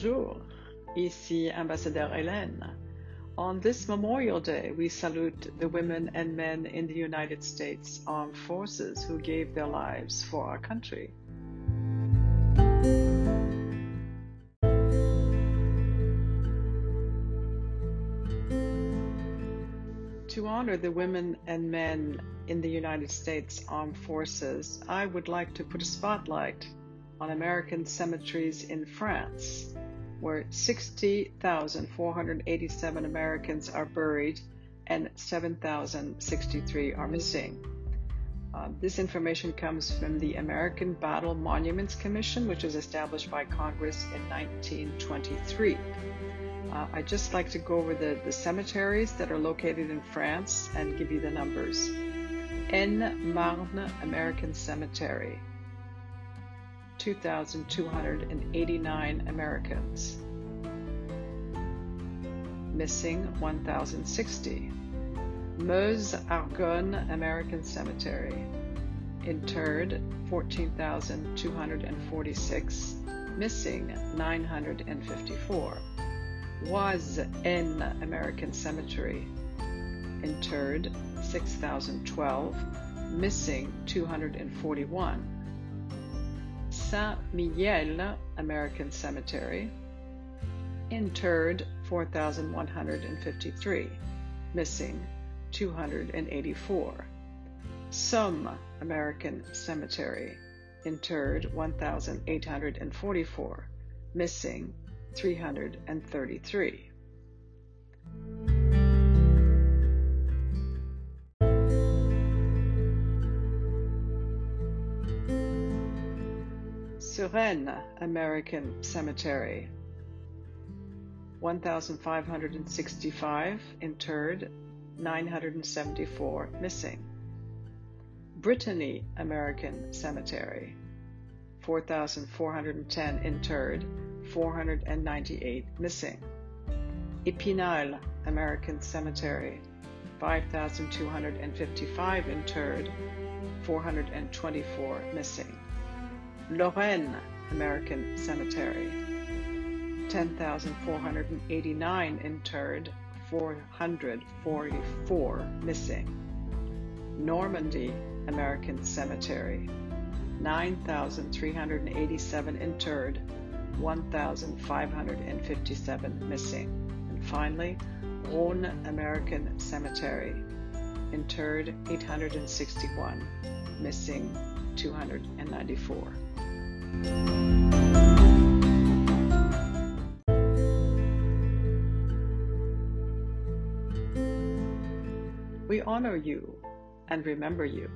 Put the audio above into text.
Bonjour, ici Ambassadeur Hélène. On this Memorial Day, we salute the women and men in the United States Armed Forces who gave their lives for our country. To honor the women and men in the United States Armed Forces, I would like to put a spotlight on American cemeteries in France, where 60,487 Americans are buried and 7,063 are missing. Uh, this information comes from the American Battle Monuments Commission, which was established by Congress in 1923. Uh, I'd just like to go over the, the cemeteries that are located in France and give you the numbers. Aisne-Marne American Cemetery, 2,289 Americans. Missing 1,060. Meuse Argonne American Cemetery. Interred 14,246. Missing 954. Was in American Cemetery. Interred 6,012. Missing 241. Saint Mihiel American Cemetery. Interred 4,153. Missing 284. Somme American Cemetery. Interred 1,844. Missing 333. Suresnes American Cemetery. 1565 interred 974 missing. Brittany American Cemetery. 4410 interred 498 missing. Epinal American Cemetery. 5255 interred 424 missing Lorraine American Cemetery 10,489 interred, 444 missing. Normandy American Cemetery 9,387 interred, 1,557 missing. And finally, Rhône American Cemetery interred 861, missing 294. We honor you and remember you.